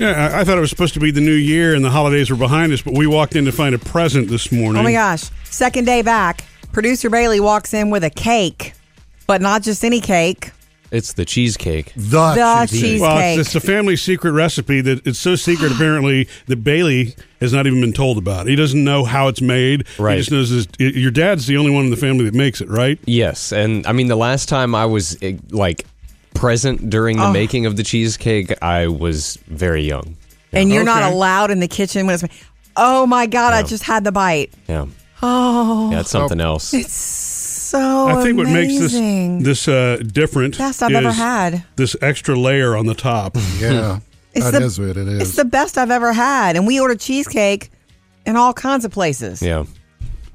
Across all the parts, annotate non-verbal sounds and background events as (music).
Yeah, I, I thought it was supposed to be the new year and the holidays were behind us, but we walked in to find a present this morning. Oh my gosh. Second day back. Producer Bailey walks in with a cake, but not just any cake. It's the cheesecake. The, The cheesecake. cheese- Well, it's, it's a family secret recipe that it's so secret apparently that Bailey has not even been told about. He doesn't know how it's made. Right. He just knows his, your dad's the only one in the family that makes it, right? Yes, and I mean the last time I was eh, like present during the Oh. making of the cheesecake, I was very young. And you're not allowed in the kitchen when it's. Oh my God, I just had the bite. Yeah, Oh, yeah, it's something else. it's so I think what makes this amazing. this uh, different Best I've ever had. This extra layer on the top. (laughs) Yeah, It's that the- is what it is. It's the best I've ever had. And we order cheesecake in all kinds of places. Yeah,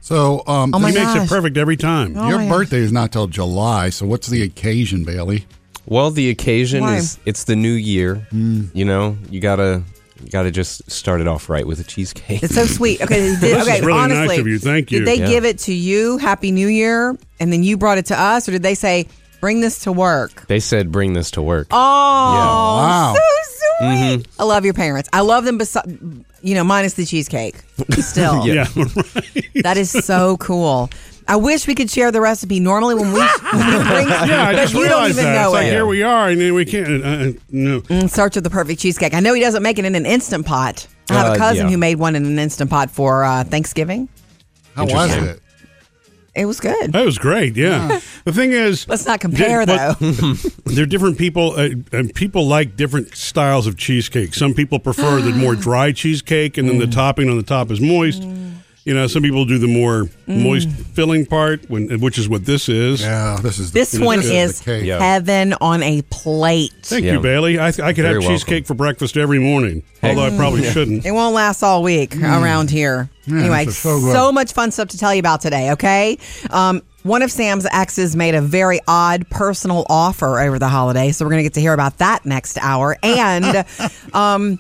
so, um, Oh my he makes gosh. it perfect every time. Oh your my birthday is not till July. So, what's the occasion, Bailey? Well, the occasion Why? is it's the new year. Mm. You know, you gotta you gotta just start it off right with a cheesecake. It's so sweet. Okay, (laughs) did, This is okay. really nice honestly, of you. Thank you. Did they Yeah. give it to you, Happy New Year, and then you brought it to us, or did they say, "Bring this to work"? they said bring this to work. Oh, Wow. so sweet. I love your parents. I love them. Besi- you know, minus the cheesecake. Still, (laughs) Yeah, (laughs) that is so cool. I wish we could share the recipe. Normally, when we, when we bring, (laughs) yeah. I but just you don't realized even that. know It's like it. here we are, and then we can't. Uh, uh, no. in search of the perfect cheesecake. I know he doesn't make it in an instant pot. I have a Uh, cousin yeah. who made one in an instant pot for uh, Thanksgiving. How was Interesting. it? It was good. That was great. Yeah. The thing is, Let's not compare, but- though. (laughs) They're different people, uh, and people like different styles of cheesecake. Some people prefer the more dry cheesecake, and then the topping on the top is moist. You know, some people do the more moist filling part, when, which is what this is. Yeah, this is This one this is the cake. Yeah. heaven on a plate. Thank Yeah. you, Bailey. I, I could Very have welcome. cheesecake for breakfast every morning, although I probably shouldn't. It won't last all week around here. anyway, this so so, good. much fun stuff to tell you about today, okay? Um, one of Sam's exes made a very odd personal offer over the holiday, so we're going to get to hear about that next hour. And (laughs) um,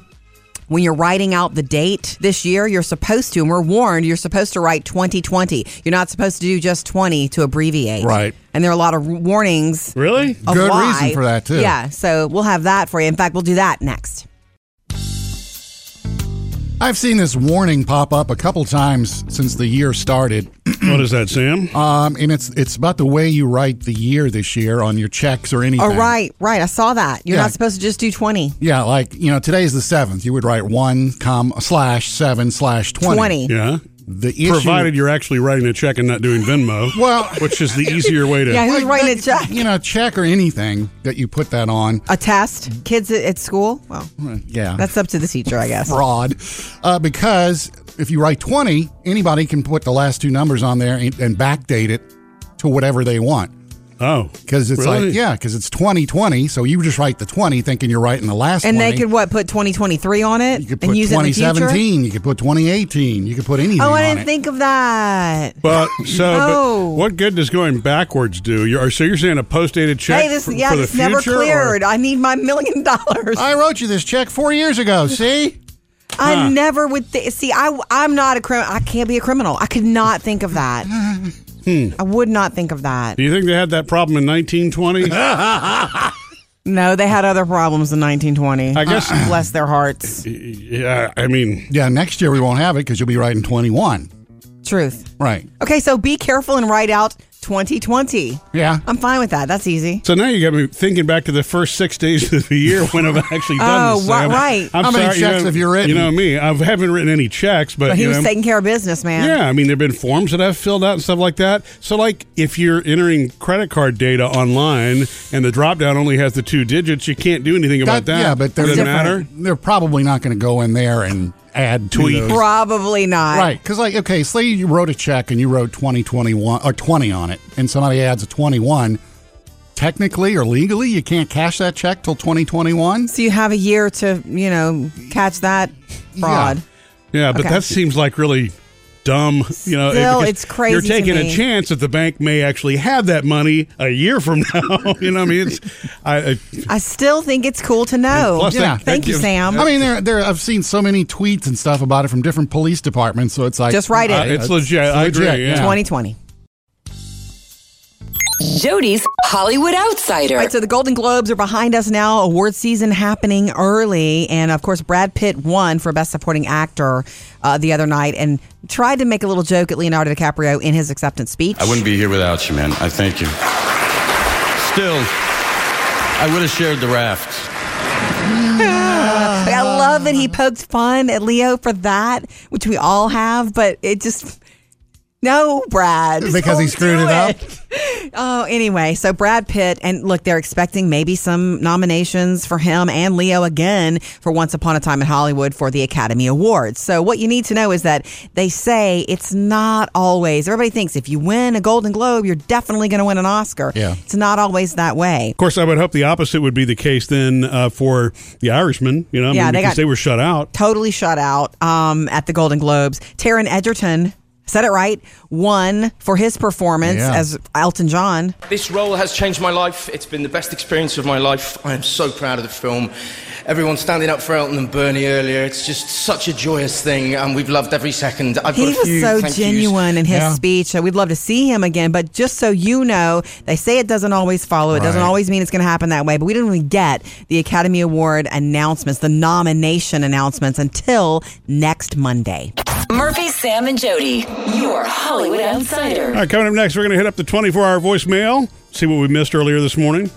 when you're writing out the date this year, you're supposed to, and we're warned, you're supposed to write 2020. You're not supposed to do just 20 to abbreviate. Right. And there are a lot of warnings Really? of Good why. reason for that, too. Yeah, so we'll have that for you. In fact, we'll do that next. I've seen this warning pop up a couple times since the year started, (clears throat) what is that, Sam? um, and it's it's about the way you write the year this year on your checks or anything. Oh, right, right. I saw that. You're Yeah. not supposed to just do 20. Yeah, like you know, today's the seventh. You would write one comma slash seven slash twenty. 20. yeah. The issue, Provided you're actually writing a check and not doing Venmo. Well- which is the easier way to. Yeah, who's like, writing a check? You know, check or anything that you put that on. A test? Kids at, at school? Well, Yeah, that's up to the teacher, I guess. fraud. Uh, because if you write twenty, anybody can put the last two numbers on there and, and backdate it to whatever they want. Oh, Because it's Really? like, yeah, because it's 2020. So you just write the 20 thinking you're writing the last And 20. they could, what, put 2023 on it You could and put use it in 2017. You could put 2018. You could put anything Oh, I on didn't it. think of that. Well, (laughs) so No. but what good does going backwards do? You're, so you're saying a post-dated check hey, this, for, yeah, for the this never future, or- cleared. I need my million dollars. I wrote you this check four years ago. See? I never would th- see. I I'm not a criminal. I can't be a criminal. I could not think of that. (laughs) Hmm. I would not think of that. Do you think they had that problem in 1920? (laughs) No, they had other problems in 1920. I guess- (sighs) bless their hearts. yeah, I mean, Yeah, next year we won't have it because you'll be writing 21. Truth. Right. Okay, so be careful and write out 2020. Yeah. I'm fine with that. That's easy. so now you got me thinking back to the first six days of the year when I've actually done Oh, this. ri- Sam. right. I'm How many sorry, checks know, have you written? You know me. I haven't written any checks, but, But he you was know, taking care of business, man. Yeah, I mean, there have been forms that I've filled out and stuff like that. So, like, if you're entering credit card data online and the drop down only has the two digits, you can't do anything about that. yeah, but does they're, it matter? they're probably not going to go in there and add to Tweak. those. Probably not. Right, because like okay, say you wrote a check and you wrote twenty twenty one or twenty on it, and somebody adds a twenty one. Technically or legally, you can't cash that check till twenty twenty one. So you have a year to, you know, catch that fraud. Yeah, but Okay. that seems like really dumb. You know, Still, because it's crazy You're to taking a chance that the bank may actually have that money a year from (laughs) now. you know, what I mean, it's. I, I, I still think it's cool to know. plus Yeah. that- Thank that you, gives- Sam. I mean, there, there. I've seen so many tweets and stuff about it from different police departments. So it's like Just write it. Uh, it's legit. I agree, yeah. 2020. Jody's Hollywood Outsider. All right, so the Golden Globes are behind us now. Award season happening early, and of course, Brad Pitt won for Best Supporting Actor uh, the other night, and tried to make a little joke at Leonardo DiCaprio in his acceptance speech. I wouldn't be here without you, man. I thank you. Still, I would have shared the raft. (sighs) I love that he poked fun at Leo for that, which we all have, but it just. No, Brad. (laughs) Because he don't screwed do it up? (laughs) Oh, anyway, so Brad Pitt, and look, they're expecting maybe some nominations for him and Leo again for Once Upon a Time in Hollywood for the Academy Awards. So, what you need to know is that they say it's not always, everybody thinks if you win a Golden Globe, you're definitely going to win an Oscar. Yeah. It's not always that way. Of course, I would hope the opposite would be the case then uh, for the Irishman. You know, I Yeah, mean, they because got- they were shut out. totally shut out um, at the Golden Globes. Taron Egerton said it right, won for his performance Yeah. as Elton John. This role has changed my life. It's been the best experience of my life. I am so proud of the film. Everyone standing up for Elton and Bernie earlier. It's just such a joyous thing, and we've loved every second. I've He got a was few so thank yous. genuine in his Yeah. speech. So we'd love to see him again. But just so you know, they say it doesn't always follow. It doesn't always mean it's going to happen that way. But we didn't really get the Academy Award announcements, the nomination announcements until next Monday. Murphy, Sam, and Jody, your Hollywood Outsider. All right, coming up next, we're going to hit up the 24 hour voicemail, see what we missed earlier this morning.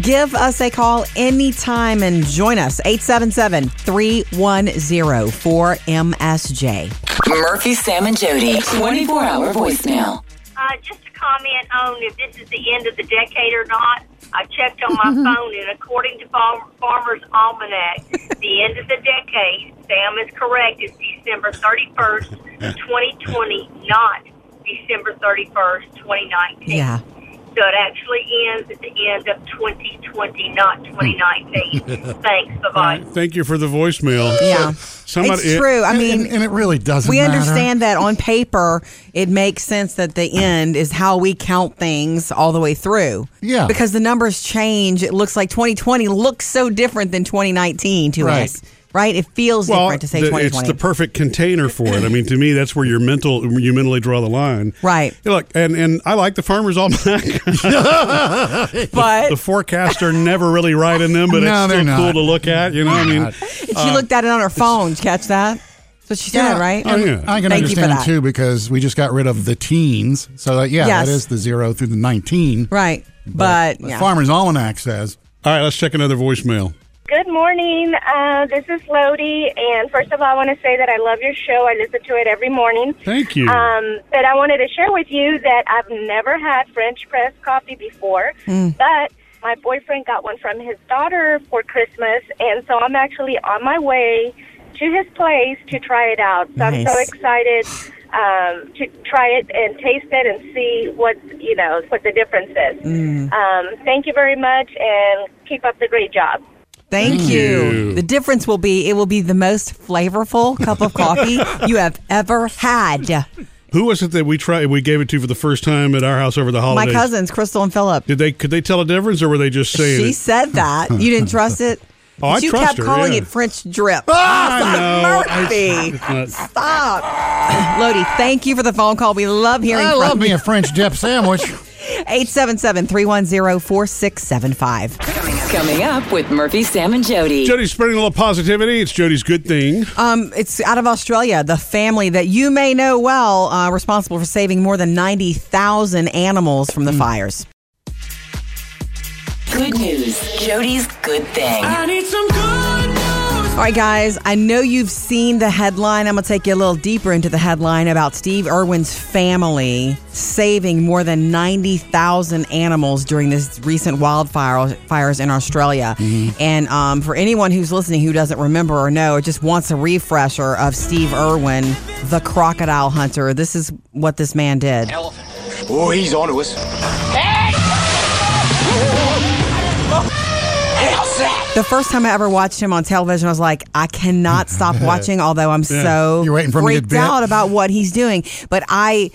Give us a call anytime and join us. 877 310 4MSJ. Murphy, Sam, and Jody, 24 hour voicemail. Uh, just to comment on if this is the end of the decade or not. I checked on my (laughs) phone, and according to Farm- Farmer's Almanac, the end of the decade, Sam is correct, is December 31st, 2020, not December 31st, 2019. Yeah. So it actually ends at the end of 2020, not 2019. (laughs) Thanks. Bye bye. Thank you for the voicemail. Yeah. Somebody, it's true. I mean, and, and it really doesn't we matter. understand that on paper it makes sense that the end is how we count things all the way through Yeah. because the numbers change it looks like 2020 looks so different than 2019 to Right. us right it feels well, different to say the- 2020 it's the perfect container for it. I mean, to me, that's where your mental, you mentally draw the line. Right. You look, and and I like the Farmer's Almanac. (laughs) (laughs) but the forecasts are never really right in them, but No, it's they're still cool to look at. You know, I mean, she looked at it on her phone Did you catch that So what she said right Oh, yeah. I can Thank you for understand that. too because we just got rid of the teens. So that, yeah, Yes. that is the zero through the 19. right but, The yeah. Farmer's Almanac says. all right, let's check another voicemail. Good morning. Uh, this is Lodi, and first of all, I want to say that I love your show. I listen to it every morning. Thank you. Um, but I wanted to share with you that I've never had French press coffee before, but my boyfriend got one from his daughter for Christmas, and so I'm actually on my way to his place to try it out. So I'm so excited um, to try it and taste it and see what you know what the difference is. Um, thank you very much, and keep up the great job. Thank Thank you. you. The difference will be it will be the most flavorful cup of coffee (laughs) you have ever had. Who was it that we tried? We gave it to for the first time at our house over the holidays. My cousins, Crystal and Philip. Did they? Could they tell a difference, or were they just saying? She it? said that. You didn't trust it? (laughs) Oh, I But you trust kept her, calling yeah. it French drip. Ah, I know. I- Murphy. (laughs) it's Stop. (coughs) Lodi, thank you for the phone call. We love hearing I from love me a French dip sandwich. 877-310-4675. Coming up with Murphy, Sam, and Jody. Jody's spreading a little positivity. It's Jody's good thing. Um, it's out of Australia. The family that you may know well, uh, responsible for saving more than 90,000 animals from the Hmm. fires. Good news. Jody's good thing. All right, guys, I know you've seen the headline. I'm going to take you a little deeper into the headline about Steve Irwin's family saving more than 90,000 animals during this recent wildfire fires in Australia. And um, for anyone who's listening who doesn't remember or know or just wants a refresher of Steve Irwin, the crocodile hunter, this is what this man did. Oh, he's on to us. The first time I ever watched him on television, I was like, I cannot stop (laughs) watching. Although I'm so You're waiting for him to get freaked bit? out about what he's doing, but I.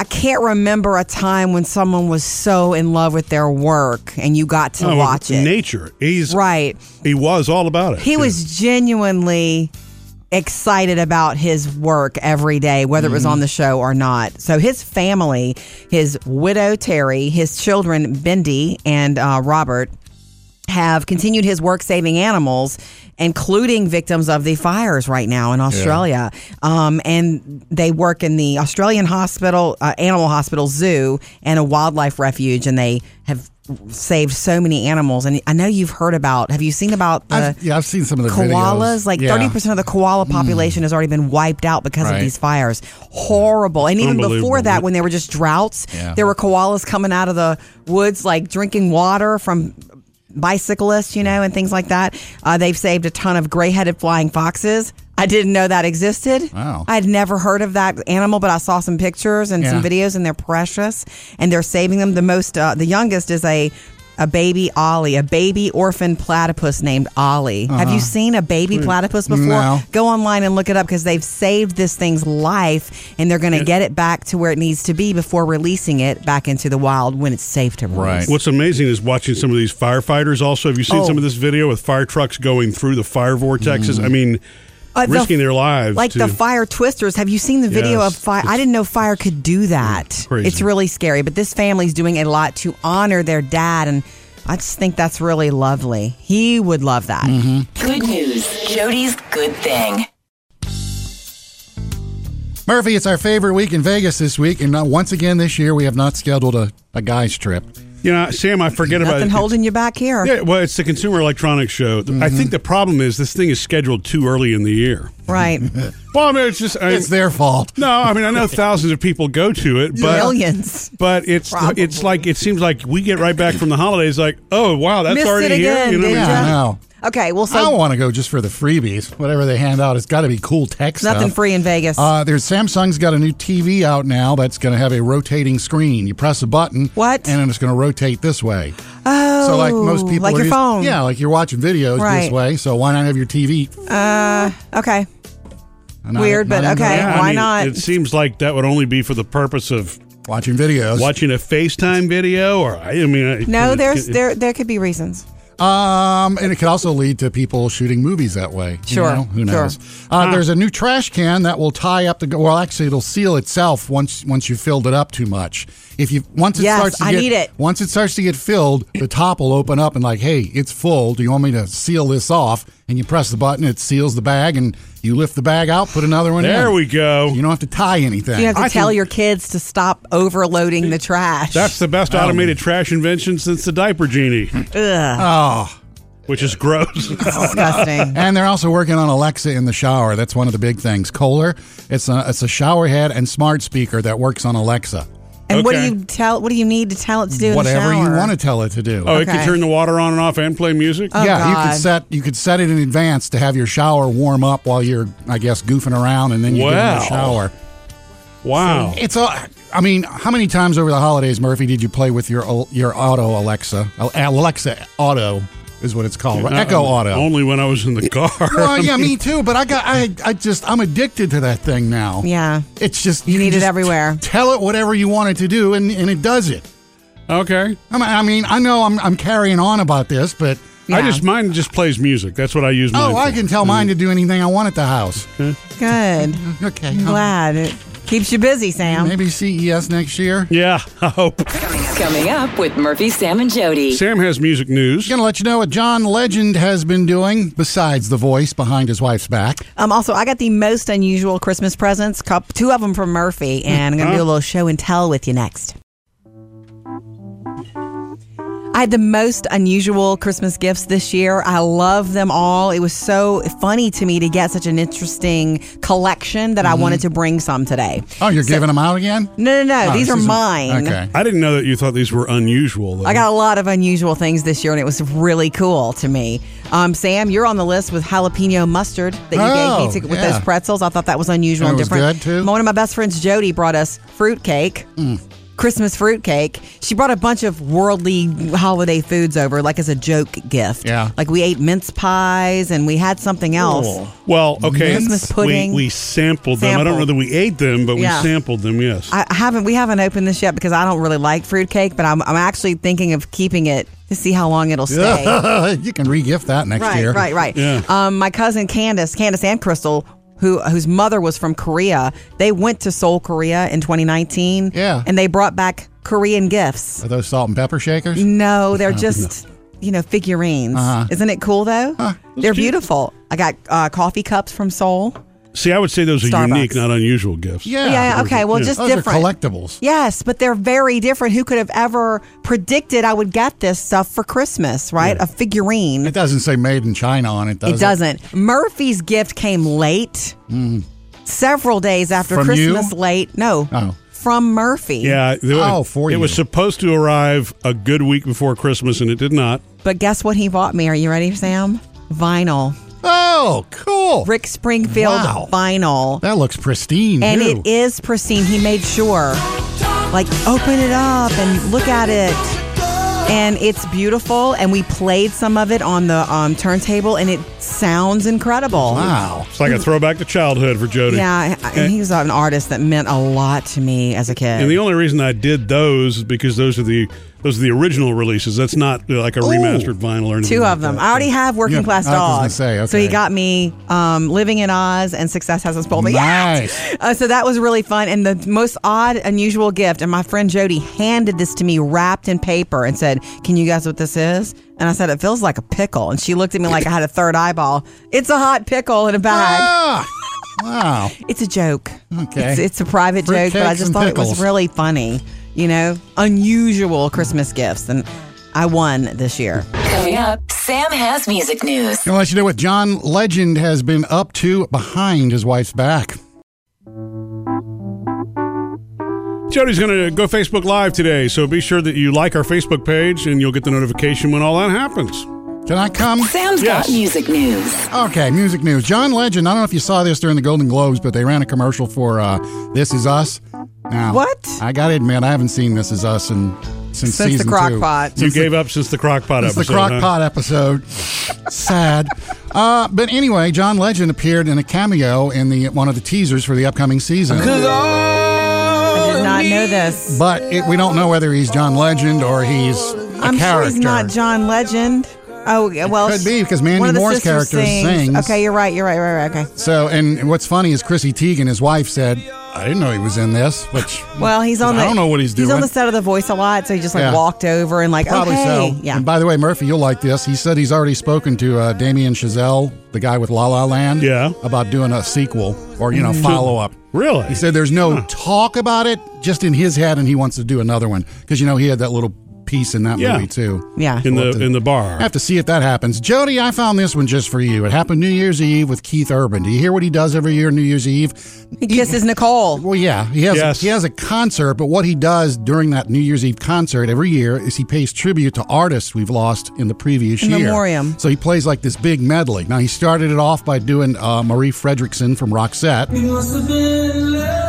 I can't remember a time when someone was so in love with their work and you got to Oh, watch it. Nature. He's Right. He was all about it. He was genuinely excited about his work every day, whether it was on the show or not. So his family, his widow Terri, his children Bindi and uh, Robert, have continued his work saving animals, including victims of the fires right now in Australia. Um, and they work in the Australian hospital, uh, animal hospital, zoo, and a wildlife refuge, and they have saved so many animals. And I know you've heard about. Have you seen about the I've, yeah, I've seen some of the koalas? videos. Like Yeah. Mm. thirty percent of the koala population has already been wiped out because of these fires. Horrible. And even before that, when there were just droughts, Yeah. there were koalas coming out of the woods, like drinking water from bicyclists, you know, and things like that. Uh, they've saved a ton of gray-headed flying foxes. I didn't know that existed. Wow. I'd never heard of that animal, but I saw some pictures and some videos, and they're precious. And they're saving them. The most, uh, the youngest is a a baby Ollie, a baby orphan platypus named Ollie. Have you uh-huh. seen a baby platypus before? No. Go online and look it up because they've saved this thing's life, and they're going to get it back to where it needs to be before releasing it back into the wild when it's safe to release. Right. What's amazing is watching some of these firefighters. Also, have you seen Oh. some of oh. this video with fire trucks going through the fire vortexes? Mm. I mean, Uh, the- risking their lives. Like to, the fire twisters. Have you seen the video Yes. of fire? I didn't know fire could do that. Crazy. It's really scary. But this family's doing a lot to honor their dad, and I just think that's really lovely. He would love that. Good news. Jody's good thing. Murphy, it's our favorite week in Vegas this week, and once again this year we have not scheduled a, a guy's trip. You know, Sam, I forget about Nothing it. holding you back here. Yeah, well, it's the Consumer Electronics Show. Mm-hmm. I think the problem is this thing is scheduled too early in the year. Right. (laughs) Well, I mean, it's just I, It's their fault. no. I mean, I know thousands of people go to it, but Millions. but it's Probably. it's like it seems like we get right back from the holidays, like, oh wow, that's Missed it already here. You know, what I ya? mean? Yeah, I know. Okay, well, I so want to go just for the freebies. Whatever they hand out, it's got to be cool tech stuff. nothing free in Vegas. Uh, there's Samsung's got a new TV out now that's going to have a rotating screen. You press a button, What? and then it's going to rotate this way. oh, So, like most people, like are your used- phone. yeah, like you're watching videos Right. this way. So why not have your TV? Uh, Okay. not- Weird, but okay. Yeah, I Why mean, not? It seems like that would only be for the purpose of watching videos. watching a FaceTime video, or I mean, no, it- there's it- there there could be reasons. Um, and it could also lead to people shooting movies that way. you Sure, know? who sure. knows? Uh, There's a new trash can that will tie up the. Well, actually, it'll seal itself once once you filled it up too much. If you once it Yes, starts, to I get, need it. Once it starts to get filled, the top will open up and like, hey, it's full. Do you want me to seal this off? And you press the button, it seals the bag, and you lift the bag out, put another one in. There we go. You don't have to tie anything. You have to I tell can- your kids to stop overloading the trash. That's the best oh. automated trash invention since the diaper genie, Ugh, oh. which is gross. (laughs) disgusting. (laughs) And they're also working on Alexa in the shower. That's one of the big things. Kohler, it's a it's a shower head and smart speaker that works on Alexa. And what do you tell? What do you need to tell it to do? Whatever in the you want to tell it to do. oh, it can turn the water on and off and play music. Oh, yeah, you God. could set you could set it in advance to have your shower warm up while you're, I guess, goofing around, and then you get in the shower. wow. It's a. I mean, how many times over the holidays, Murphy, did you play with your your Auto Alexa? Alexa Auto is what it's called. right? Echo Auto. Only when I was in the car. Well, (laughs) yeah, me too. But I got, I, I just, I'm addicted to that thing now. Yeah. It's just You can need it just everywhere. Tell it whatever you want it to do, and, and it does it. Okay. I mean, I mean, I know I'm, I'm carrying on about this, but I just mine just plays music. That's what I use. Mine oh, I can tell mine to do anything I want at the house. Good. (laughs) Okay, I'm um, glad it keeps you busy, Sam. maybe CES next year. Yeah, (laughs) I hope. Coming up with Murphy, Sam, and Jody. Sam has music news. Gonna let you know what John Legend has been doing besides the voice behind his wife's back. Um, also, I got the most unusual Christmas presents, cup, two of them from Murphy, and I'm going to do a little show and tell with you next. I had the most unusual Christmas gifts this year. I love them all. It was so funny to me to get such an interesting collection that I wanted to bring some today. Oh, you're giving them out again? No, no, no. Oh, These are is- mine. Okay. I didn't know that you thought these were unusual. Though. I got a lot of unusual things this year, and it was really cool to me. Um, Sam, you're on the list with jalapeno mustard that you Oh, gave me to, with yeah. those pretzels. I thought that was unusual It and was different. good, too? One of my best friends, Jody, brought us fruit cake. Christmas fruitcake. She brought a bunch of worldly holiday foods over, like as a joke gift. Yeah. Like we ate mince pies and we had something else. Well, okay. Christmas pudding. We, we sampled them. I don't know that we ate them, but Yeah. we sampled them. Yes. I I haven't. We haven't opened this yet because I don't really like fruitcake, but I'm, I'm actually thinking of keeping it to see how long it'll stay. (laughs) you can regift that next Right, year. right, right. Yeah. Um, my cousin Candace, Candace and Crystal who whose mother was from Korea. They went to Seoul, Korea in 2019. Yeah. and they brought back Korean gifts. Are those salt and pepper shakers? No, they're just you know figurines. Uh-huh. Isn't it cool though? they're beautiful. I got uh, coffee cups from Seoul. See, I would say those are Starbucks. unique, not unusual gifts. Yeah. Yeah, okay, well, just Those different. are collectibles. Yes, but they're very different. Who could have ever predicted I would get this stuff for Christmas, right? A figurine. It doesn't say made in China on it, does it? it doesn't. Murphy's gift came late, several days after Mm. From you? Christmas late. No, Oh. from Murphy. Yeah. it- Oh, for it you. was supposed to arrive a good week before Christmas, and it did not. But guess what he bought me? Are you ready, Sam? Vinyl. Oh, cool. Rick Springfield Wow. vinyl. That looks pristine. And too. it is pristine. He made sure. Like, open it up and look at it. And it's beautiful. And we played some of it on the um, turntable, and it sounds incredible. Wow. It's like a throwback to childhood for Jody. Yeah, and he's an artist that meant a lot to me as a kid. And the only reason I did those is because those are the those are the original releases. That's not uh, like a remastered vinyl or anything. Two like of them. that. I already have Working Yeah, Class I was Dog. gonna say, So he okay. got me um, Living in Oz and Success Hasn't Spoiled Me. Nice. (laughs) Uh, so that was really fun. And the most odd, unusual gift, and my friend Jody handed this to me wrapped in paper and said, Can you guess what this is? And I said, It feels like a pickle. And she looked at me like I had a third eyeball. It's a hot pickle in a bag. Ah, wow. (laughs) It's a joke. Okay. It's, it's a private joke, but I Fruitcakes just and thought it pickles. was really funny. You know, unusual Christmas gifts. And I won this year. Coming up, Sam has music news. Gonna let you know what John Legend has been up to behind his wife's back. Jody's going to go Facebook Live today, so be sure that you like our Facebook page, and you'll get the notification when all that happens. Can I come? Sam's Yes. got music news. Okay, music news. John Legend. I don't know if you saw this during the Golden Globes, but they ran a commercial for uh, "This Is Us." Now, What? I got to admit, I haven't seen "This Is Us" in, since, Since the season crock two. pot. You Since the- gave up since the crock pot It's episode. the crock huh? pot episode. Sad. Uh, but anyway, John Legend appeared in a cameo in the one of the teasers for the upcoming season. I did not know this. But it, we don't know whether he's John Legend or he's a I'm sure character. he's not John Legend. Oh, yeah, well, could be, because Mandy one of the Moore's sisters character sings. Okay, you're right. You're right. Right. Right. Okay. So, and what's funny is Chrissy Teigen, his wife, said, "I didn't know he was in this." Which, (laughs) Well, he's on. The, I don't know what he's doing. He's on the set of The Voice a lot, so he just like Yeah. walked over and like, Probably okay, so. yeah. And by the way, Murphy, you'll like this. He said he's already spoken to uh, Damien Chazelle, the guy with La La Land, Yeah. about doing a sequel or you know follow up. Really? He said there's no talk about it, just in his head, and he wants to do another one because you know he had that little piece in that Yeah. movie too. yeah. in We'll the to- in the bar. I have to see if that happens. Jody, I found this one just for you. It happened New Year's Eve with Keith Urban. Do you hear what he does every year New Year's Eve? He kisses Nicole. Well, yeah, he has Yes. he has a concert, but what he does during that New Year's Eve concert every year is he pays tribute to artists we've lost in the previous In year. memoriam. So he plays like this big medley. Now he started it off by doing uh, Marie Fredriksson from Roxette. Oh,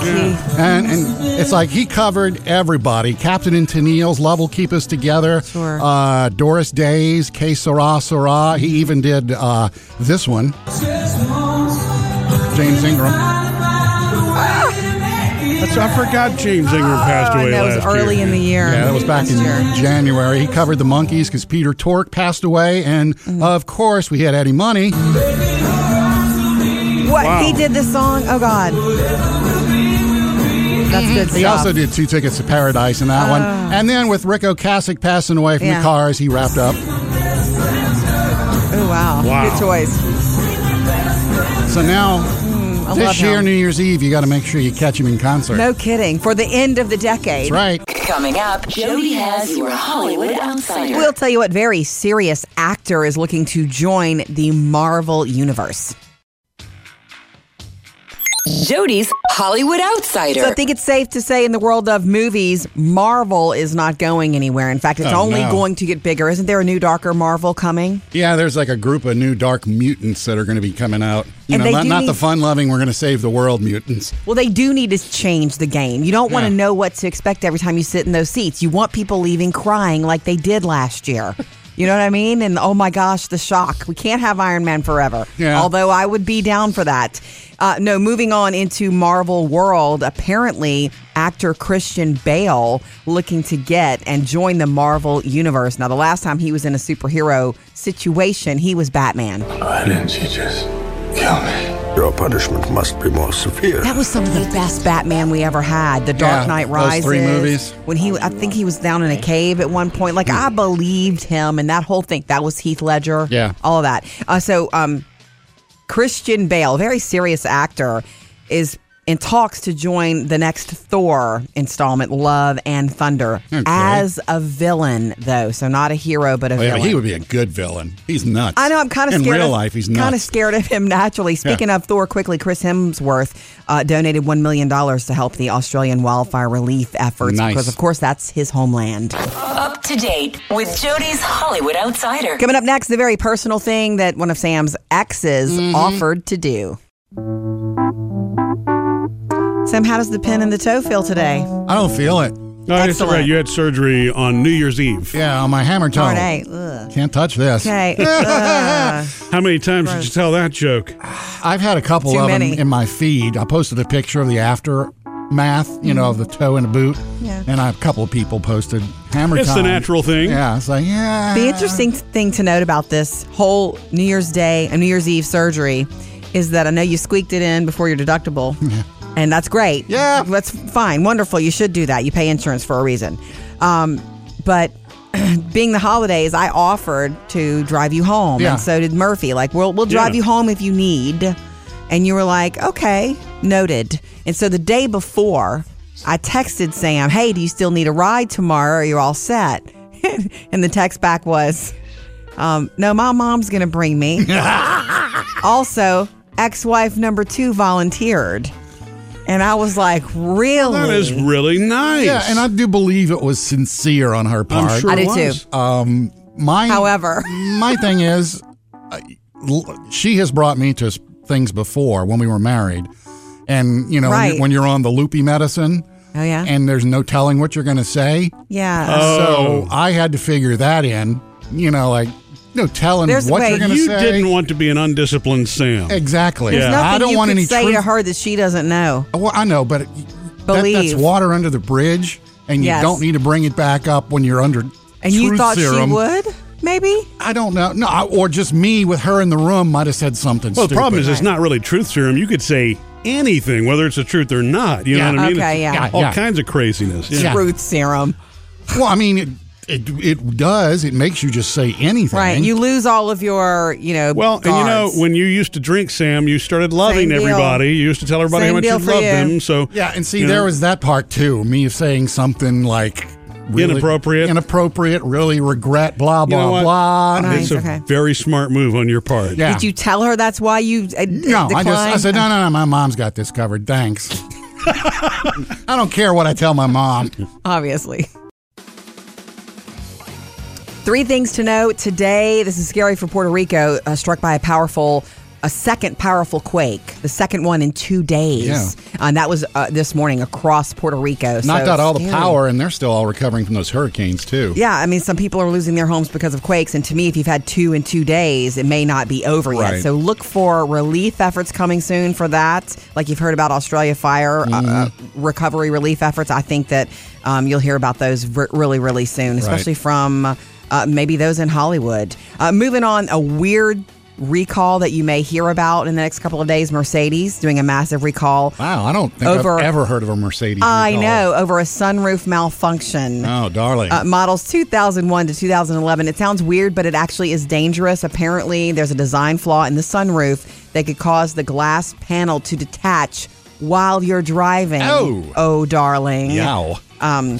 Keith. And, and it's like he covered everybody. Captain and Tennille's Love Will Keep Us Together. Sure. Uh, Doris Day's Que Sera Sera. He even did uh, this one. James Ingram. That's, I forgot James Ingram passed Oh, away that was last early year. in the year. Yeah, that was back in Last year. January. He covered the Monkees because Peter Tork passed away. And Mm-hmm. of course, we had Eddie Money. What? Wow. He did this song? Oh, God. That's good He stuff. also did Two Tickets to Paradise in that one. And then with Ric Ocasek passing away from Ah. Yeah. the cars, he wrapped up. Oh, wow. Wow. Good choice. So now, I love this year, him. New Year's Eve, you got to make sure you catch him in concert. No kidding. For the end of the decade. That's right. Coming up, Jody has your Hollywood Outsider. We'll tell you what very serious actor is looking to join the Marvel Universe. Jody's Hollywood Outsider. So I think it's safe to say in the world of movies, Marvel is not going anywhere. In fact, it's Oh, only no. going to get bigger. Isn't there a new darker Marvel coming? Yeah, there's like a group of new dark mutants that are going to be coming out. You And know, they not, do not the fun loving, we're going to save the world mutants. Well, they do need to change the game. You don't want to Yeah. know what to expect every time you sit in those seats. You want people leaving crying like they did last year. (laughs) You know what I mean? And oh my gosh, the shock. We can't have Iron Man forever. Yeah. Although I would be down for that. Uh, no, moving on into Marvel World. Apparently, actor Christian Bale looking to get and join the Marvel Universe. Now, the last time he was in a superhero situation, he was Batman. Why didn't you just kill me? Your punishment must be more severe. That was some of the best Batman we ever had. The Dark Yeah, Knight those Rises. three movies. When he, I think he was down in a cave at one point. Like I believed him, and that whole thing. That was Heath Ledger. Yeah. all of that. Uh, so, um, Christian Bale, very serious actor, is in talks to join the next Thor installment, Love and Thunder, Okay. as a villain, though. So not a hero, but a Oh, yeah, villain. he would be a good villain. He's nuts. I know. I'm kind of in scared. real of, life. He's kind of scared of him naturally. Speaking of Thor, quickly, Chris Hemsworth uh, donated one million dollars to help the Australian wildfire relief efforts Nice. because, of course, that's his homeland. Up to date with Jody's Hollywood Outsider. Coming up next, the very personal thing that one of Sam's exes Mm-hmm. offered to do. Sam, how does the pin in the toe feel today? I don't feel it. That's Excellent. right. You had surgery on New Year's Eve. Yeah, on my hammer toe. All right. Ugh. Can't touch this. Okay. (laughs) Ugh. How many times did you tell that joke? I've had a couple Too of many. them in my feed. I posted a picture of the aftermath, you know, of the toe in a boot. Yeah. And I, a couple of people posted hammer It's the time. natural thing. Yeah, it's like, yeah. The interesting thing to note about this whole New Year's Day and New Year's Eve surgery is that I know you squeaked it in before your deductible, and that's great. Yeah. that's fine, wonderful. You should do that. You pay insurance for a reason. Um, but (clears throat) being the holidays, I offered to drive you home, Yeah. and so did Murphy. Like, we'll we'll drive Yeah. you home if you need, and you were like, okay, noted. And so the day before, I texted Sam, "Hey, do you still need a ride tomorrow? Or you're all set?" (laughs) and the text back was, um, "No, my mom's gonna bring me." (laughs) also, ex-wife number two volunteered, and I was like, "Really?" That is really nice. Yeah, and I do believe it was sincere on her part. I'm sure I it do too. Um, my However. (laughs) my thing is, she has brought me to things before when we were married, and you know when, you're, when you're on the loopy medicine, Oh yeah, and there's no telling what you're going to say. yeah. Oh. So I had to figure that in. You know, like no telling There's- what wait, you're going to say. You say. didn't want to be an undisciplined Sam. exactly. There's There's Yeah. nothing I don't you want could any say truth. to her that she doesn't know. Well, I know, but that, Believe. that's water under the bridge, and you Yes. don't need to bring it back up when you're under. And you truth thought serum. she would? Maybe. I don't know. No, I- or just me with her in the room might have said something. well, the problem is stupid. it's not really truth serum. You could say anything, whether it's the truth or not. You Yeah. know what I mean? Okay, It's yeah. All Yeah. kinds of craziness. Yeah. Yeah. Truth serum. Well, I mean, it, it it does. It makes you just say anything. Right. You lose all of your, you know, Well, and you know, when you used to drink, Sam, you started loving everybody. You used to tell everybody Same how much you loved you. them. So Yeah, and see, there know, was that part too. Me saying something like really Inappropriate. inappropriate, really regret, blah You blah know blah. Nice. It's a okay. very smart move on your part. Yeah. Did you tell her that's why you uh, No, I just I said no, no, no. My mom's got this covered. Thanks. (laughs) I don't care what I tell my mom. Obviously. Three things to know today. This is scary for Puerto Rico, uh, struck by a powerful, a second powerful quake, the second one in two days. Yeah. Uh, and that was uh, this morning across Puerto Rico. Knocked So out all the scary. power, and they're still all recovering from those hurricanes too. Yeah, I mean, some people are losing their homes because of quakes. And to me, if you've had two in two days, it may not be over yet. So look for relief efforts coming soon for that. Like you've heard about Australia fire uh, uh, Mm-hmm. recovery relief efforts. I think that um, you'll hear about those really, really soon, especially from uh, maybe those in Hollywood. Uh, moving on, a weird recall that you may hear about in the next couple of days Mercedes doing a massive recall. Wow, I don't think Over- I've ever heard of a Mercedes. I recall. know, over a sunroof malfunction. Oh, darling. Uh, models 2001 to 2011. It sounds weird, but it actually is dangerous. Apparently, there's a design flaw in the sunroof that could cause the glass panel to detach while you're driving. Oh. oh, darling. Yow. Um,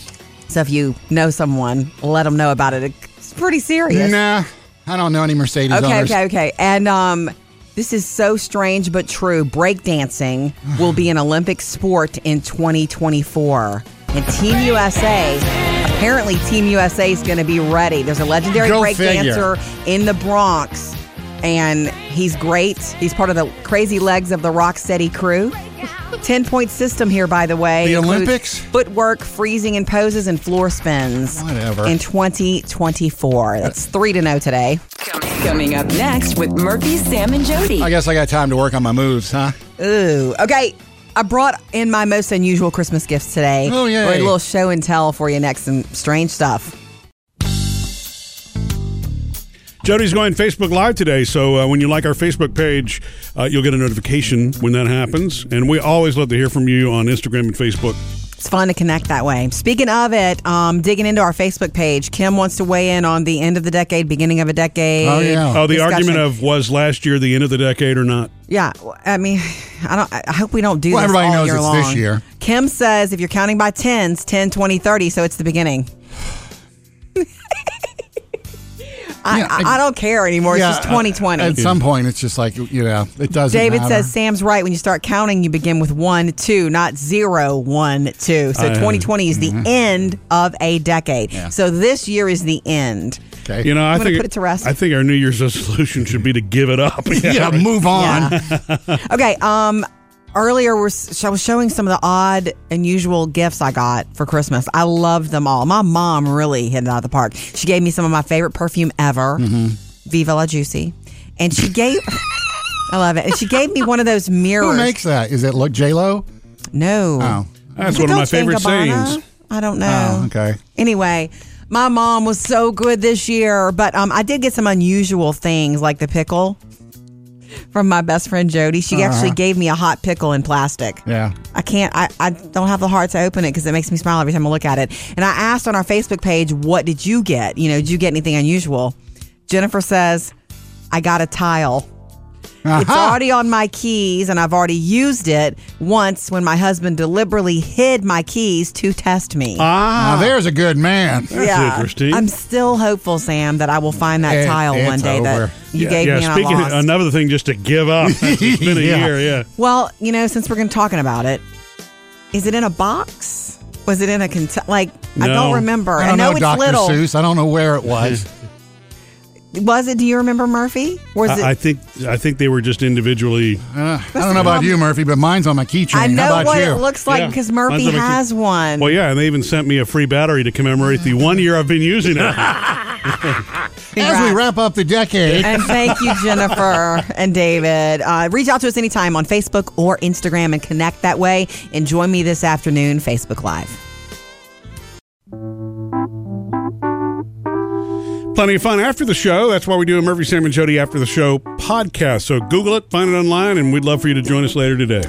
so if you know someone, let them know about it. It's pretty serious. Nah, I don't know any Mercedes Okay, owners. okay, okay. And um, this is so strange but true. Breakdancing (sighs) will be an Olympic sport in 2024. And Team USA, apparently, Team USA is going to be ready. There's a legendary Go breakdancer in the Bronx, and he's great. He's part of the Crazy Legs of the Rocksteady crew. 10 point system here, by the way. The Includes Olympics? Footwork, freezing and poses, and floor spins. Whatever. In 2024. That's three to know today. Coming up next with Murphy, Sam, and Jody. I guess I got time to work on my moves, huh? Ooh. Okay. I brought in my most unusual Christmas gifts today. Oh, yay. We're a little show and tell for you next. Some strange stuff. Jody's going Facebook Live today, so uh, when you like our Facebook page, uh, you'll get a notification when that happens. And we always love to hear from you on Instagram and Facebook. It's fun to connect that way. Speaking of it, um, digging into our Facebook page, Kim wants to weigh in on the end of the decade, beginning of a decade. Oh, yeah. Oh, the discussion. argument of was last year the end of the decade or not? Yeah, I mean, I don't. I hope we don't do Well, this everybody all knows year it's long. this year. Kim says if you're counting by tens, 10, 20, 30, so it's the beginning. I, Yeah, I, I- I don't care anymore. It's just uh, 2020. At some point, it's just like, you know, it doesn't David matter. says Sam's right. When you start counting, you begin with one, two, not zero, one, two. So I- 2020 is the end of a decade. Yeah. So this year is the end. Okay. You know, I I'm gonna think put it to rest. I think our New Year's resolution should be to give it up. (laughs) yeah, move on. Yeah. (laughs) okay. Um. Earlier, we're, I was showing some of the odd, unusual gifts I got for Christmas. I loved them all. My mom really hit it out of the park. She gave me some of my favorite perfume ever, Mm-hmm. Viva La Juicy, and she gave. (laughs) I love it. And she gave me one of those mirrors. Who makes that? Is it look J Lo? no. Oh. That's one of my favorite Gabbana? sayings. I don't know. Oh, okay. Anyway, my mom was so good this year, but um, I did get some unusual things like the pickle from my best friend Jody. She actually gave me a hot pickle in plastic. Uh-huh. Yeah. I can't. I, I don't have the heart to open it because it makes me smile every time I look at it. And I asked on our Facebook page, "What did you get? You know, did you get anything unusual?" Jennifer says, "I got a tile." It's uh-huh. already on my keys, and I've already used it once when my husband deliberately hid my keys to test me. Ah. Now, there's a good man. That's interesting. I'm still hopeful, Sam, that I will find that It- tile one it's day that you yeah, gave yeah, me and speaking I lost. another thing just to give up. (laughs) It's been a Yeah. year, yeah. well, you know, since we're going to talking about it, is it in a box? Was it in a cont- like? I No. don't remember. I don't know, know, it's Dr. little. Seuss. I don't know where it (laughs) was. Was it? Do you remember Murphy? Was it? I, I think I think they were just individually. Uh, I don't know about you, Murphy, but mine's on my keychain. I How know about what you? it looks like Yeah. because Mine's Murphy on my key- has one. Well, yeah, and they even sent me a free battery to commemorate the one year I've been using it. (laughs) As we Congrats. wrap up the decade, And thank you, Jennifer and David. Uh, reach out to us anytime on Facebook or Instagram and connect that way. And join me this afternoon, Facebook Live. Plenty of fun after the show. That's why we do a Murphy, Sam, and Jody after the show podcast. So Google it, find it online, and we'd love for you to join us later today.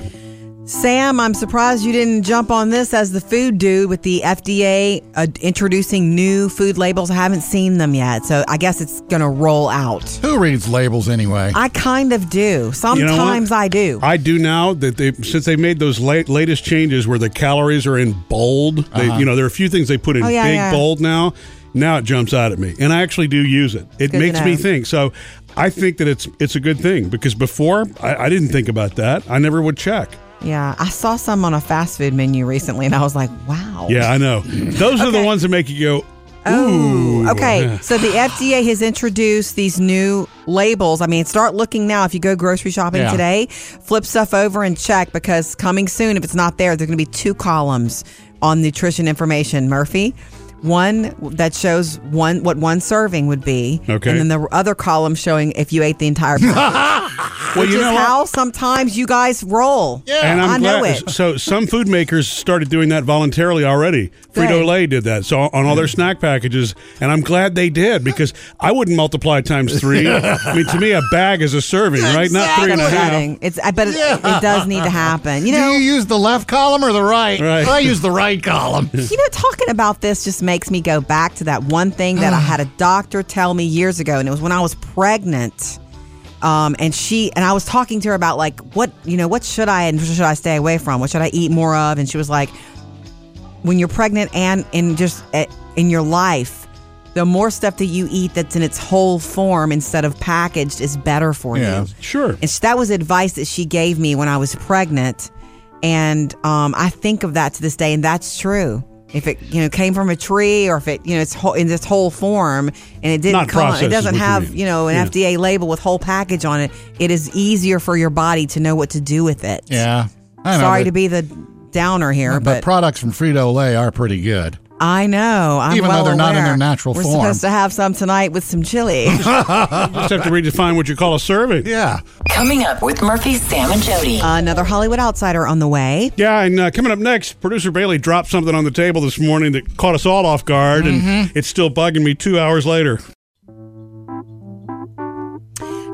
Sam, I'm surprised you didn't jump on this as the food dude with the FDA uh, introducing new food labels. I haven't seen them yet, so I guess it's going to roll out. who reads labels anyway? I kind of do. You know? Sometimes I do. I do now that they since they made those late, latest changes where the calories are in bold. They, You know, there are a few things they put in Oh, yeah, big yeah. bold now. Now it jumps out at me, and I actually do use it. It good makes me think. So I think that it's it's a good thing because before I, I didn't think about that. I never would check. yeah, I saw some on a fast food menu recently, and I was like, wow. Yeah, I know. Those are the ones that make you go. Oh, okay. So the FDA has introduced these new labels. I mean, start looking now. If you go grocery shopping Yeah. today, flip stuff over and check because coming soon, if it's not there, there's going to be two columns on nutrition information. Murphy. One that shows one what one serving would be, Okay. and then the other column showing if you ate the entire. (laughs) package. Well, Which you is know what? how sometimes you guys roll. Yeah, And I'm I glad. know it. So some food makers started doing that voluntarily already. Good. Frito Lay did that. So on all their snack packages, and I'm glad they did because I wouldn't multiply times three. (laughs) I mean, to me, a bag is a serving, right? Not three and a half. It's, I- but it, it does need to happen. You know, Do you use the left column or the right? Right. I use the right column. (laughs) You know, talking about this just makes me go back to that one thing that I had a doctor tell me years ago, and it was when I was pregnant. Um, and she and I was talking to her about like what you know what should I and should I stay away from? What should I eat more of? And she was like, when you're pregnant and in just uh, in your life, the more stuff that you eat that's in its whole form instead of packaged is better for Yeah. you. Sure. And sh- that was advice that she gave me when I was pregnant. And um, I think of that to this day, and that's true. If it you know came from a tree, or if it you know it's whole, in this whole form, and it didn't Not come, it doesn't what you have you know an Yeah. FDA label with whole package on it. It is easier for your body to know what to do with it. Yeah. I know, Sorry but- to be the downer here, But, but, products from Frito Lay are pretty good. I know. I'm Even though they're not in their natural We're form. supposed to have some tonight with some chili. (laughs) Just have to redefine what you call a serving. Yeah. Coming up with Murphy, Sam, and Jody. Another Hollywood outsider on the way. Yeah, and uh, coming up next, producer Bailey dropped something on the table this morning that caught us all off guard, and it's still bugging me two hours later.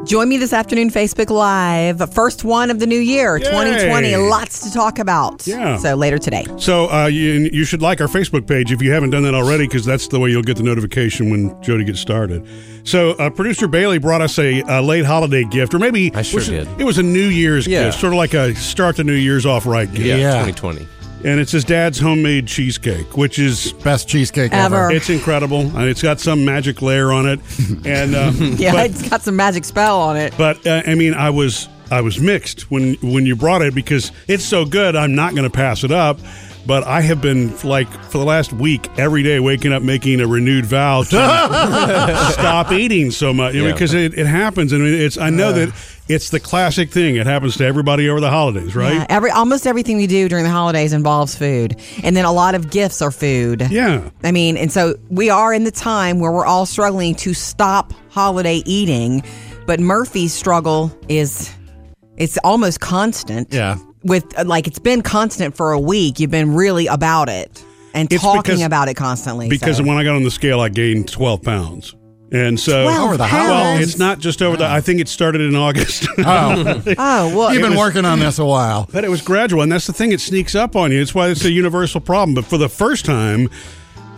Join me this afternoon, Facebook Live. First one of the new year, Yay. 2020. Lots to talk about. Yeah. So later today. So uh, you, you should like our Facebook page if you haven't done that already, because that's the way you'll get the notification when Jody gets started. So uh, producer Bailey brought us a, a late holiday gift, or maybe I sure was it- did. It was a New Year's Yeah. gift, sort of like a start the New Year's off right gift. Yeah, Yeah. 2020. And it's his dad's homemade cheesecake, which is Best cheesecake Ever. ever. it's incredible. And it's got some magic layer on it, (laughs) and uh, (laughs) Yeah, but- it's got some magic spell on it. But uh, I mean, I was I was mixed when when you brought it because it's so good. I'm not going to pass it up. But I have been like for the last week every day waking up making a renewed vow to (laughs) stop eating so much you know, Yeah. because it, it happens and it's I know that it's the classic thing. It happens to everybody over the holidays, right? Yeah, every almost everything we do during the holidays involves food, and then a lot of gifts are food. Yeah. I mean, and so we are in the time where we're all struggling to stop holiday eating, but Murphy's struggle is it's almost constant. Yeah. With like it's been constant for a week. You've been really about it and It's talking because- about it constantly. Because so. when I got on the scale, I gained 12 pounds. And so, 12 Over the pounds? well, it's not just over the. I think it started in August. (laughs) Oh, (laughs) Oh well, you've been was- working on this a while. But it was gradual, and that's the thing. It sneaks up on you. It's why it's a universal problem. But for the first time I, I-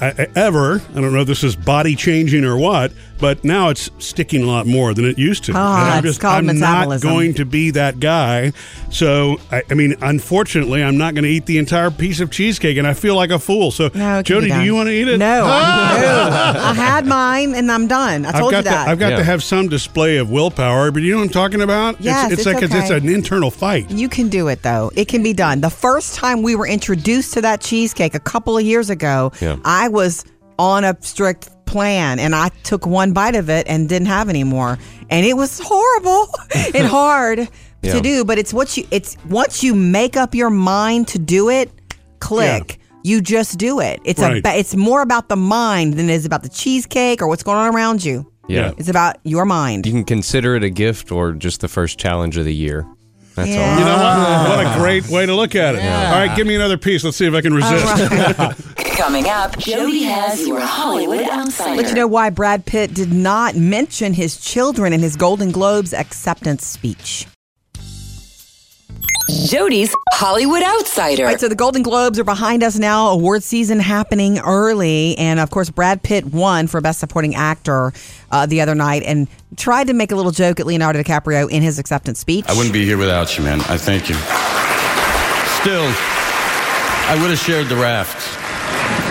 ever, I don't know if this is body changing or what, but now it's sticking a lot more than it used to. Ah, And I'm it's called I'm not going to be that guy. So, I, I mean, unfortunately, I'm not going to eat the entire piece of cheesecake, and I feel like a fool. So, no, it can be Jody, do you want to eat it? No, (laughs) no. I had mine and I'm done. I I've told got you that. To, I've got Yeah. to have some display of willpower, but you know what I'm talking about? Yes, it's, it's like a, it's okay. an internal fight. You can do it though. It can be done. The first time we were introduced to that cheesecake a couple of years ago, Yeah. I was on a strict plan and I took one bite of it and didn't have any more. And it was horrible (laughs) and hard Yeah. to do, but it's what you it's once you make up your mind to do it, click. You just do it. It's Right. a it's more about the mind than it is about the cheesecake or what's going on around you. Yeah. It's about your mind. You can consider it a gift or just the first challenge of the year. That's Yeah. all. You know what? (laughs) What a great way to look at it. All right, give me another piece. Let's see if I can resist. (laughs) Coming up, Jody has your Hollywood Outsider. Let you know why Brad Pitt did not mention his children in his Golden Globes acceptance speech. Jody's Hollywood Outsider. All right, so the Golden Globes are behind us now. Award season happening early, and of course, Brad Pitt won for Best Supporting Actor uh, the other night, and tried to make a little joke at Leonardo DiCaprio in his acceptance speech. I wouldn't be here without you, man. I thank you. Still, I would have shared the raft.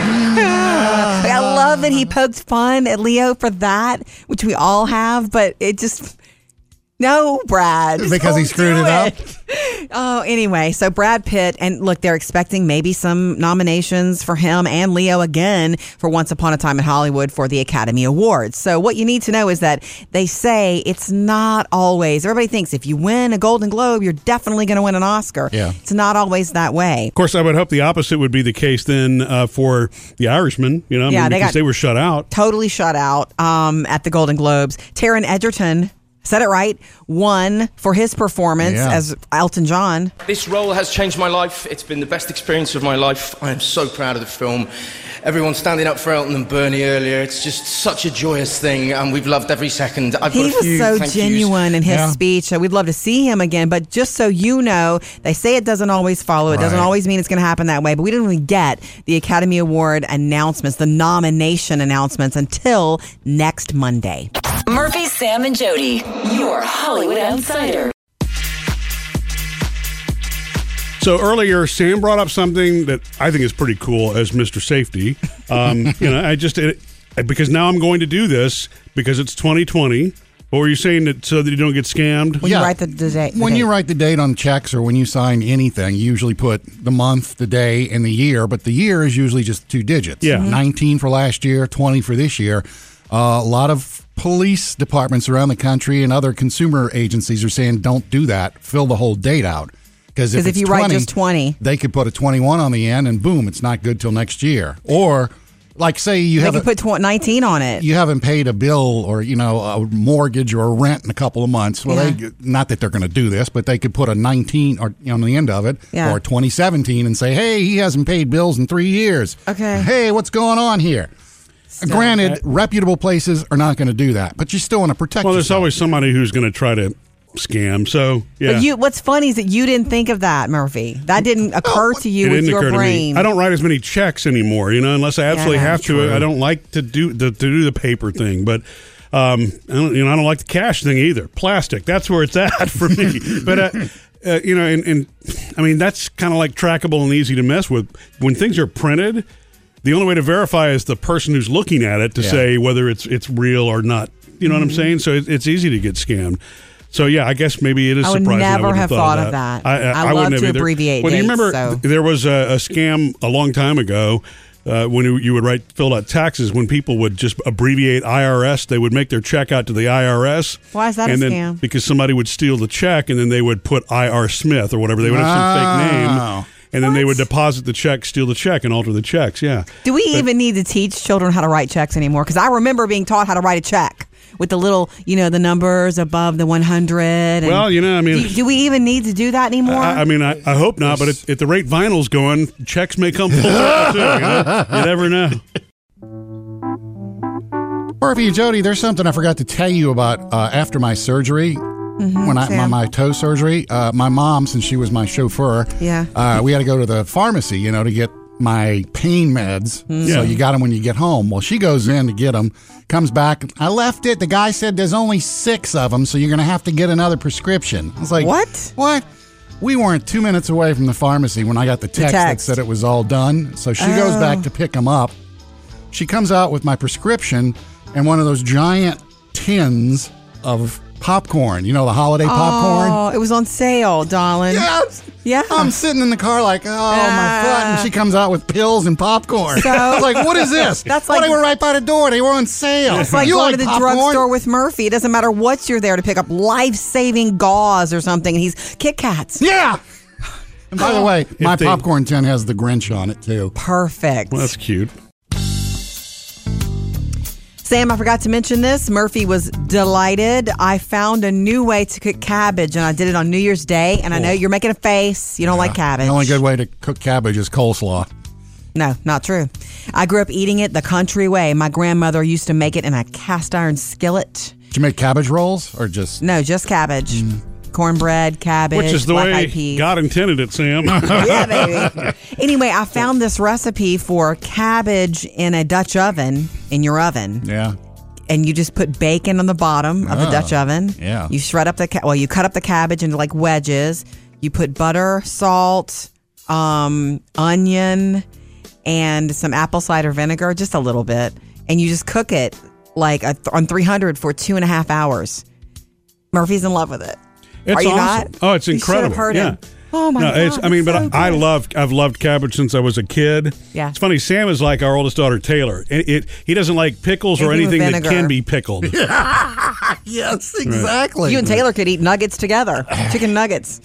I love that he poked fun at Leo for that, which we all have, but it just. No, Brad. just Because he screwed do it up? (laughs) Oh, anyway, so Brad Pitt, and look, they're expecting maybe some nominations for him and Leo again for Once Upon a Time in Hollywood for the Academy Awards. So, what you need to know is that they say it's not always, everybody thinks if you win a Golden Globe, you're definitely going to win an Oscar. Yeah. It's not always that way. Of course, I would hope the opposite would be the case then uh, for the Irishman. You know, I Yeah, mean, they because got- they were shut out. Totally shut out um, at the Golden Globes. Taron Egerton. Said it right. Won for his performance Yeah. as Elton John. This role has changed my life. It's been the best experience of my life. I am so proud of the film. Everyone standing up for Elton and Bernie earlier. It's just such a joyous thing, and we've loved every second. I've He got a was few so thank yous. genuine in his Yeah. speech. So we'd love to see him again. But just so you know, they say it doesn't always follow. It doesn't always mean it's going to happen that way. But we didn't even get the Academy Award announcements, the nomination announcements until next Monday. Murphy, Sam, and Jody, your Hollywood Outsider. So earlier, Sam brought up something that I think is pretty cool as Mr. Safety. Um, (laughs) you know, I just it, because now I'm going to do this because it's 2020. Or were you saying that so that you don't get scammed? When you write the, the date. the When date. you write the date on checks or when you sign anything, you usually put the month, the day, and the year, but the year is usually just two digits. Yeah. Mhm. 19 for last year, 20 for this year. Uh, a lot of police departments around the country and other consumer agencies are saying don't do that. Fill the whole date out. Because if it's you write just 20. they could put a 21 on the end, and boom, it's not good till next year. Or, like, say you have could put tw- 19 on it. you haven't paid a bill or you know a mortgage or a rent in a couple of months. Well, they not that they're going to do this, but they could put a 19 or on the end of it Yeah. or 2017 and say, "Hey, he hasn't paid bills in 3 years." Okay. Hey, what's going on here? Granted, reputable places are not going to do that, but you still want to protect Well, there's yourself. always somebody who's going to try to scam. So yeah, But you, what's funny is that you didn't think of that, Murphy. That didn't occur to you it with didn't your occur brain. to me. I don't write as many checks anymore, you know, unless I absolutely Yeah, have to. I don't like to do the to do the paper thing, but. Um, I don't, you know, I don't like the cash thing either. Plastic, that's where it's (laughs) at for me. but uh, uh, you know, and, and I mean, that's kind of like trackable and easy to mess with. When things are printed, the only way to verify is the person who's looking at it to Yeah. say whether it's it's real or not. You know what I'm Mm-hmm. saying? So it, it's easy to get scammed. So yeah, I guess maybe it is surprising. I would surprising. never wouldn't have thought, thought of that. I, I love wouldn't to have either. abbreviate Well, do you remember so- there was a, a scam a long time ago uh, when you- you would write fill out taxes when people would just abbreviate IRS. They would make their check out to the IRS. Why is that a and then, scam? Because somebody would steal the check and then they would put IR Smith or whatever. They would have some fake Wow. name. And then they would deposit the check, steal the check, and alter the checks. Yeah. Do we even need to teach children how to write checks anymore? Because I remember being taught how to write a check with the little, you know, the numbers above the 100. And Well, you know, I mean- do, do we even need to do that anymore? I, I mean, I, I hope not, but at, at the rate vinyl's going, checks may come full circle too. You, know? you never know. Murphy and Jody, there's something I forgot to tell you about uh, after my surgery. When I my, my toe surgery, uh, my mom, since she was my chauffeur, Yeah. uh, we had to go to the pharmacy, you know, to get my pain meds. Mm. So you got them when you get home. Well, she goes in to get them, comes back. I left it. The guy said there's only six of them, so you're going to have to get another prescription. I was like, What? What? We weren't two minutes away from the pharmacy when I got the text, that text. said it was all done. So she goes back to pick them up. She comes out with my prescription and one of those giant tins of popcorn. You know, the holiday oh, popcorn? Oh, it was on sale, darling. Yes. Yeah. I'm sitting in the car like, oh, my foot. And she comes out with pills and popcorn. So- I was (laughs) like, what is this? (laughs) That's oh, like- they were right by the door. They were on sale. It's like you going like to the popcorn? drugstore with Murphy. It doesn't matter what you're there to pick up life saving gauze or something. And he's Kit Kats. Yeah. And by the oh. way, my they- popcorn tin has the Grinch on it, too. Perfect. Well, that's cute. Sam, I forgot to mention this. Murphy was delighted. I found a new way to cook cabbage, and I did it on New Year's Day. And I know you're making a face. You don't like cabbage. The only good way to cook cabbage is coleslaw. No, not true. I grew up eating it the country way. My grandmother used to make it in a cast iron skillet. Did you make cabbage rolls or just. No, just cabbage. Mm. Cornbread, cabbage, Which is the black way peas. God intended it, Sam. (laughs) yeah, baby. (laughs) Anyway, I found this recipe for cabbage in a Dutch oven in your oven. Yeah. and you just put bacon on the bottom of the Oh, Dutch oven. yeah. You shred up the ca- well, you cut up the cabbage into like wedges. You put butter, salt, um, onion, and some apple cider vinegar, just a little bit, and you just cook it like a, on 300 for two and a half hours. Murphy's in love with it. It's Are you awesome. not? Oh, it's You should have incredible. heard yeah. him. Oh my no, god! It's, I mean, it's but so I good. love I've loved cabbage since I was a kid. Yeah. It's funny. Sam is like our oldest daughter Taylor. It, it he doesn't like pickles or Anything that can be pickled. (laughs) Yes, exactly. You and Taylor could eat nuggets together, chicken nuggets.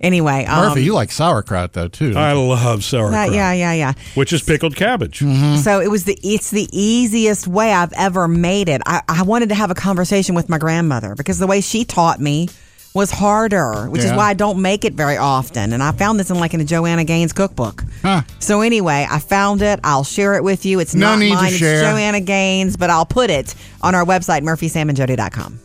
Anyway, um, Murphy, you like sauerkraut, though, too. I you? love sauerkraut. yeah, yeah, yeah, yeah. Which is pickled cabbage. Mm-hmm. So it was the it's the easiest way I've ever made it. I, I wanted to have a conversation with my grandmother because the way she taught me was harder, which is why I don't make it very often. And I found this in like in a Joanna Gaines cookbook. Huh. So anyway, I found it. I'll share it with you. It's No not mine. It's. Joanna Gaines, but I'll put it on our website, murphysamandjody.com.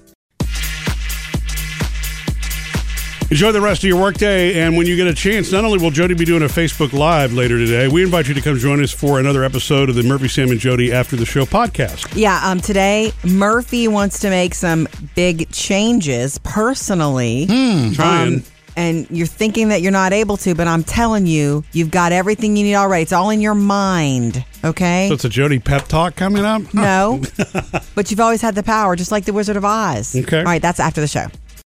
Enjoy the rest of your workday, and when you get a chance, not only will Jody be doing a Facebook Live later today, we invite you to come join us for another episode of the Murphy, Sam, and Jody After the Show podcast. Yeah, um, today Murphy wants to make some big changes personally. Trying. Um, and you're thinking that you're not able to, but I'm telling you, you've got everything you need already. It's all in your mind, okay? so it's a Jody pep talk coming up. no, (laughs) but you've always had the power, just like the Wizard of Oz. Okay. All right, that's after the show.